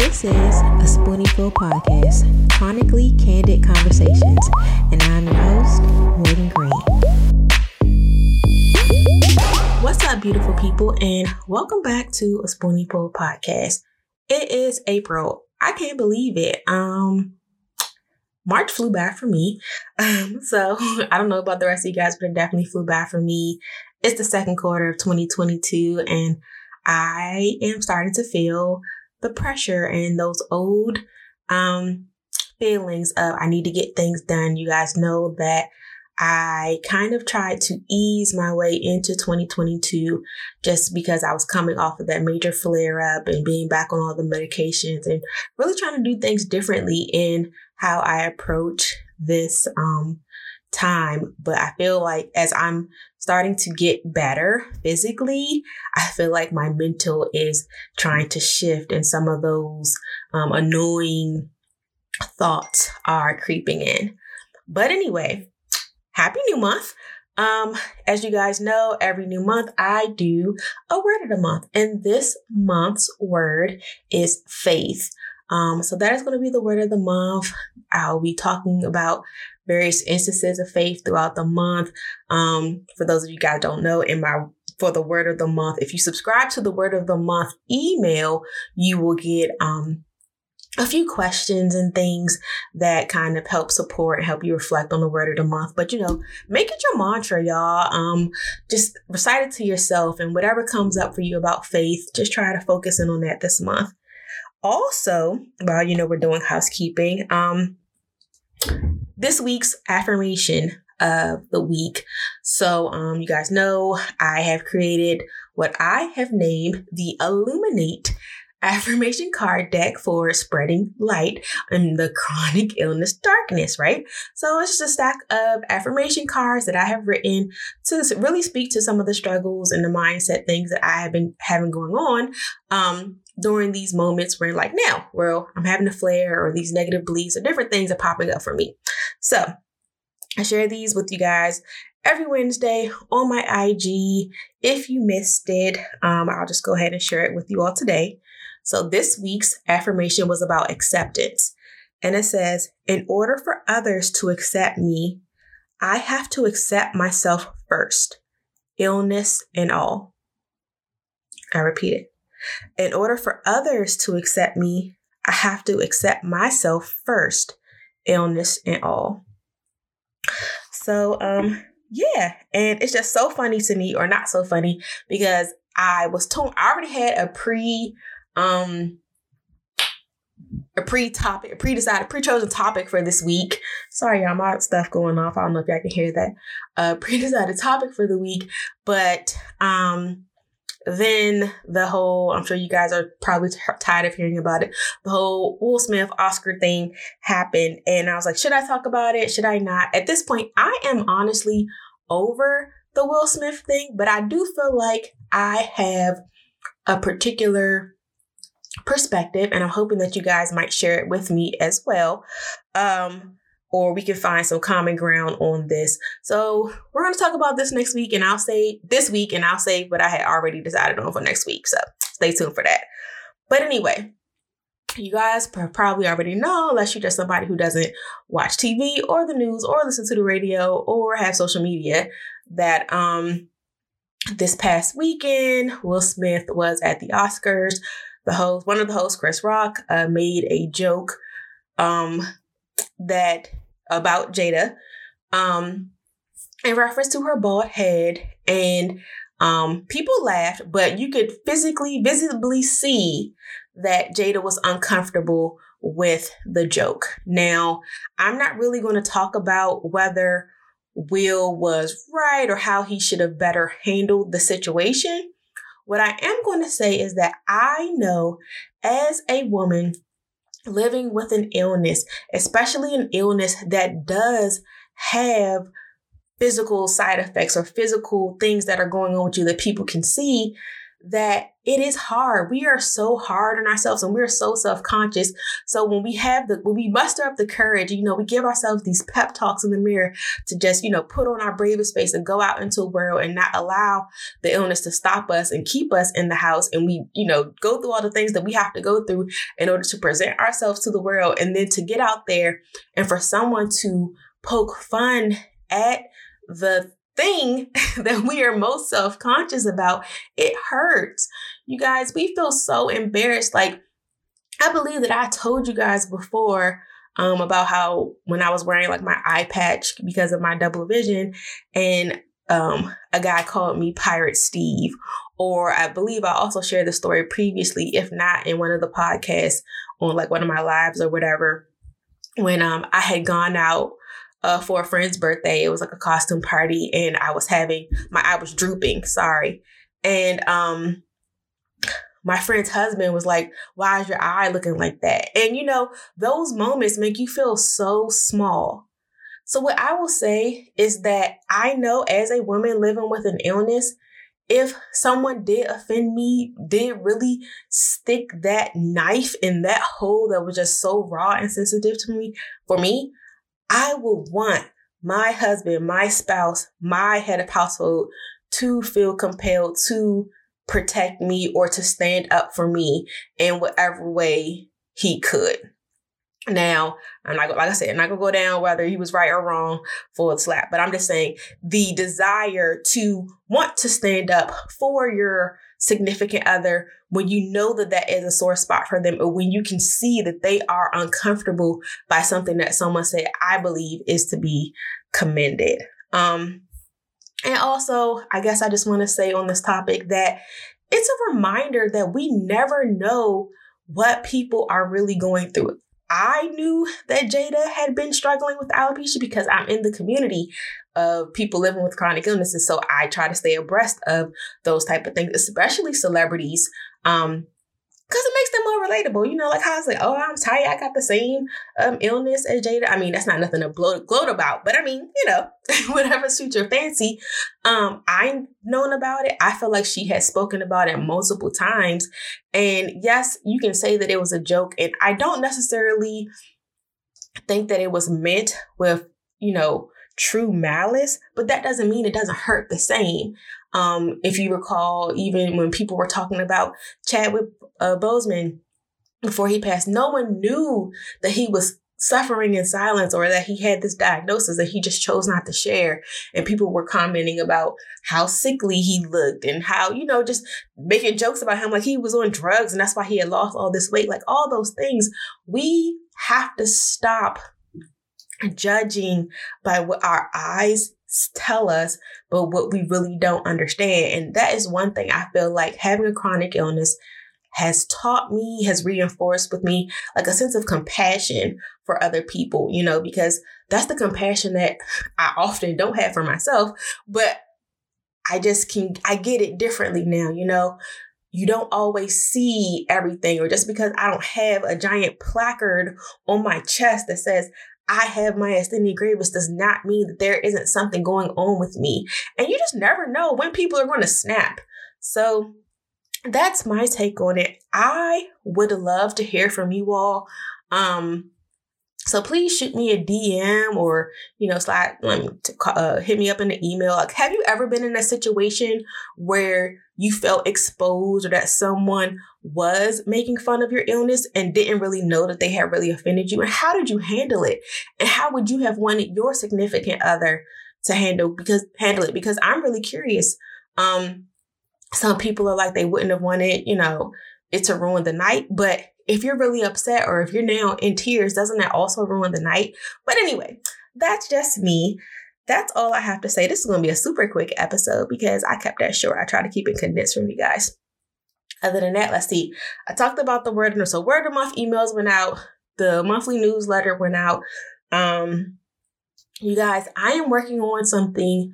This is a Spoonieful podcast, chronically candid conversations, and I'm your host, Morgan Green. What's up, beautiful people, and welcome back to a Spoonieful podcast. It is April. I can't believe it. Um, March flew by for me. Um, so I don't know about the rest of you guys, but it definitely flew by for me. It's the second quarter of 2022, and I am starting to feel the pressure and those old um, feelings of I need to get things done. You guys know that I kind of tried to ease my way into 2022 just because I was coming off of that major flare up and being back on all the medications and really trying to do things differently in how I approach this um, time. But I feel like as I'm starting to get better physically, I feel like my mental is trying to shift and some of those um, annoying thoughts are creeping in. But anyway, happy new month. Um, as you guys know, every new month I do a word of the month, and this month's word is faith. Um, so that is going to be the word of the month. I'll be talking about various instances of faith throughout the month. Um, for those of you guys don't know, in my for the word of the month, if you subscribe to the word of the month email, you will get um a few questions and things that kind of help support, help you reflect on the word of the month. But you know, make it your mantra, y'all. Um, just recite it to yourself and whatever comes up for you about faith, just try to focus in on that this month. Also, while you know we're doing housekeeping, um, this week's affirmation of the week. So, um, you guys know I have created what I have named the Illuminate affirmation card deck for spreading light in the chronic illness darkness, right? So it's just a stack of affirmation cards that I have written to really speak to some of the struggles and the mindset things that I have been having going on. Um, during these moments where like now, well, I'm having a flare or these negative beliefs or different things are popping up for me. So I share these with you guys every Wednesday on my IG. If you missed it, um, I'll just go ahead and share it with you all today. So this week's affirmation was about acceptance. And it says, in order for others to accept me, I have to accept myself first, illness and all. I repeat it. In order for others to accept me, I have to accept myself first, illness and all. So, um, yeah, and it's just so funny to me, or not so funny, because I was told I already had a pre, um, a pre-topic, a pre-decided, pre-chosen topic for this week. Sorry, y'all, my stuff going off. I don't know if y'all can hear that. Uh, pre-decided topic for the week, but um, then the whole, I'm sure you guys are probably t- tired of hearing about it. The whole Will Smith Oscar thing happened. And I was like, should I talk about it? Should I not? At this point, I am honestly over the Will Smith thing, but I do feel like I have a particular perspective and I'm hoping that you guys might share it with me as well. Um, or we can find some common ground on this. So we're going to talk about this next week, and I'll say this week, and I'll say what I had already decided on for next week. So stay tuned for that. But anyway, you guys probably already know, unless you're just somebody who doesn't watch TV or the news or listen to the radio or have social media, that um this past weekend, Will Smith was at the Oscars. The host, one of the hosts, Chris Rock, uh, made a joke um that about Jada, um, in reference to her bald head. And um, people laughed, but you could physically, visibly see that Jada was uncomfortable with the joke. Now, I'm not really going to talk about whether Will was right or how he should have better handled the situation. What I am going to say is that I know as a woman living with an illness, especially an illness that does have physical side effects or physical things that are going on with you that people can see, that it is hard. We are so hard on ourselves and we're so self-conscious. So when we have the, when we muster up the courage, you know, we give ourselves these pep talks in the mirror to just, you know, put on our bravest face and go out into the world and not allow the illness to stop us and keep us in the house. And we, you know, go through all the things that we have to go through in order to present ourselves to the world and then to get out there and for someone to poke fun at the thing that we are most self conscious about, it hurts. You guys, we feel so embarrassed. Like, I believe that I told you guys before um, about how when I was wearing like my eye patch because of my double vision, and um, a guy called me Pirate Steve. Or I believe I also shared the story previously, if not in one of the podcasts on like one of my lives or whatever, when um, I had gone out uh, for a friend's birthday. It was like a costume party, and I was having my eye was drooping. Sorry, and um, my friend's husband was like, "Why is your eye looking like that?" And you know, those moments make you feel so small. So what I will say is that I know as a woman living with an illness, if someone did offend me, did really stick that knife in that hole that was just so raw and sensitive to me, for me, I would want my husband, my spouse, my head of household to feel compelled to protect me or to stand up for me in whatever way he could. Now, I'm not like I said, I'm not gonna go down whether he was right or wrong for a slap, but I'm just saying the desire to want to stand up for your significant other when you know that that is a sore spot for them or when you can see that they are uncomfortable by something that someone said i believe is to be commended. Um and also i guess i just want to say on this topic that it's a reminder that we never know what people are really going through I knew that Jada had been struggling with alopecia because I'm in the community of people living with chronic illnesses. So I try to stay abreast of those type of things, especially celebrities. Um, because it makes them more relatable. You know, like how it's like, oh, I'm tired. I got the same um, illness as Jada. I mean, that's not nothing to gloat about, but I mean, you know, whatever suits your fancy. Um, I've known about it. I feel like she has spoken about it multiple times. And yes, you can say that it was a joke. And I don't necessarily think that it was meant with, you know, true malice, but that doesn't mean it doesn't hurt the same. Um, if you recall, even when people were talking about Chadwick uh, Boseman before he passed, no one knew that he was suffering in silence or that he had this diagnosis that he just chose not to share. And people were commenting about how sickly he looked and how, you know, just making jokes about him like he was on drugs and that's why he had lost all this weight. Like all those things. We have to stop judging by what our eyes tell us, but what we really don't understand. And that is one thing I feel like having a chronic illness has taught me, has reinforced with me like a sense of compassion for other people, you know, because that's the compassion that I often don't have for myself, but I just can, I get it differently now, you know. You don't always see everything, or just because I don't have a giant placard on my chest that says, I have my myasthenia gravis does not mean that there isn't something going on with me. And you just never know when people are going to snap. So that's my take on it. I would love to hear from you all. Um, so please shoot me a DM or, you know, slide, uh, hit me up in the email. Like, have you ever been in a situation where you felt exposed or that someone was making fun of your illness and didn't really know that they had really offended you? And how did you handle it? And how would you have wanted your significant other to handle because handle it? Because I'm really curious. Um, some people are like they wouldn't have wanted, you know, it to ruin the night, but if you're really upset or if you're now in tears, doesn't that also ruin the night? But anyway, that's just me. That's all I have to say. This is going to be a super quick episode because I kept that short. I try to keep it condensed from you guys. Other than that, let's see. I talked about the word. So word of month emails went out. The monthly newsletter went out. Um, you guys, I am working on something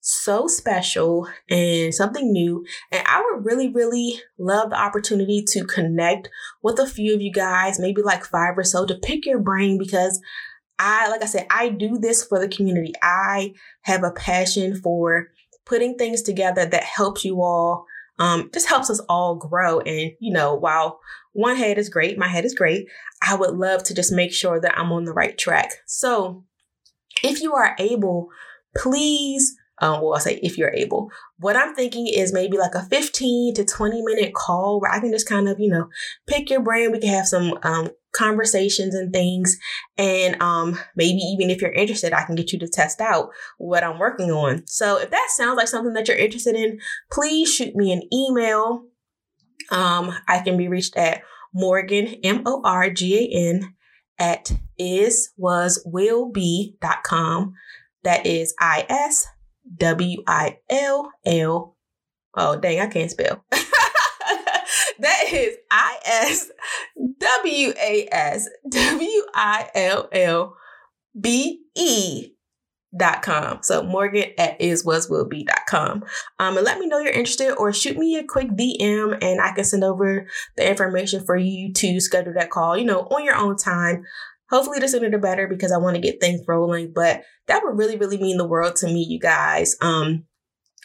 so special and something new. And I would really, really love the opportunity to connect with a few of you guys, maybe like five or so, to pick your brain because I, like I said, I do this for the community. I have a passion for putting things together that helps you all um, just helps us all grow. And, you know, while one head is great, my head is great, I would love to just make sure that I'm on the right track. So if you are able, please um, well, I'll say if you're able. What I'm thinking is maybe like a 15 to 20 minute call where I can just kind of, you know, pick your brain. We can have some um, conversations and things. And um, maybe even if you're interested, I can get you to test out what I'm working on. So if that sounds like something that you're interested in, please shoot me an email. Um, I can be reached at Morgan, M O R G A N, at is was will be.com. That is I S W I L L. Oh, dang, I can't spell. that is I S W A S W I L L B E dot com. So Morgan at iswaswillbe.com. Um, and let me know you're interested or shoot me a quick DM and I can send over the information for you to schedule that call, you know, on your own time. Hopefully the sooner the better because I want to get things rolling. But that would really, really mean the world to me, you guys. Um,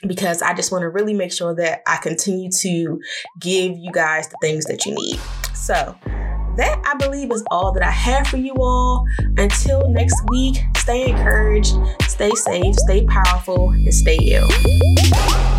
because I just want to really make sure that I continue to give you guys the things that you need. So, that I believe is all that I have for you all. Until next week, stay encouraged, stay safe, stay powerful, and stay ill.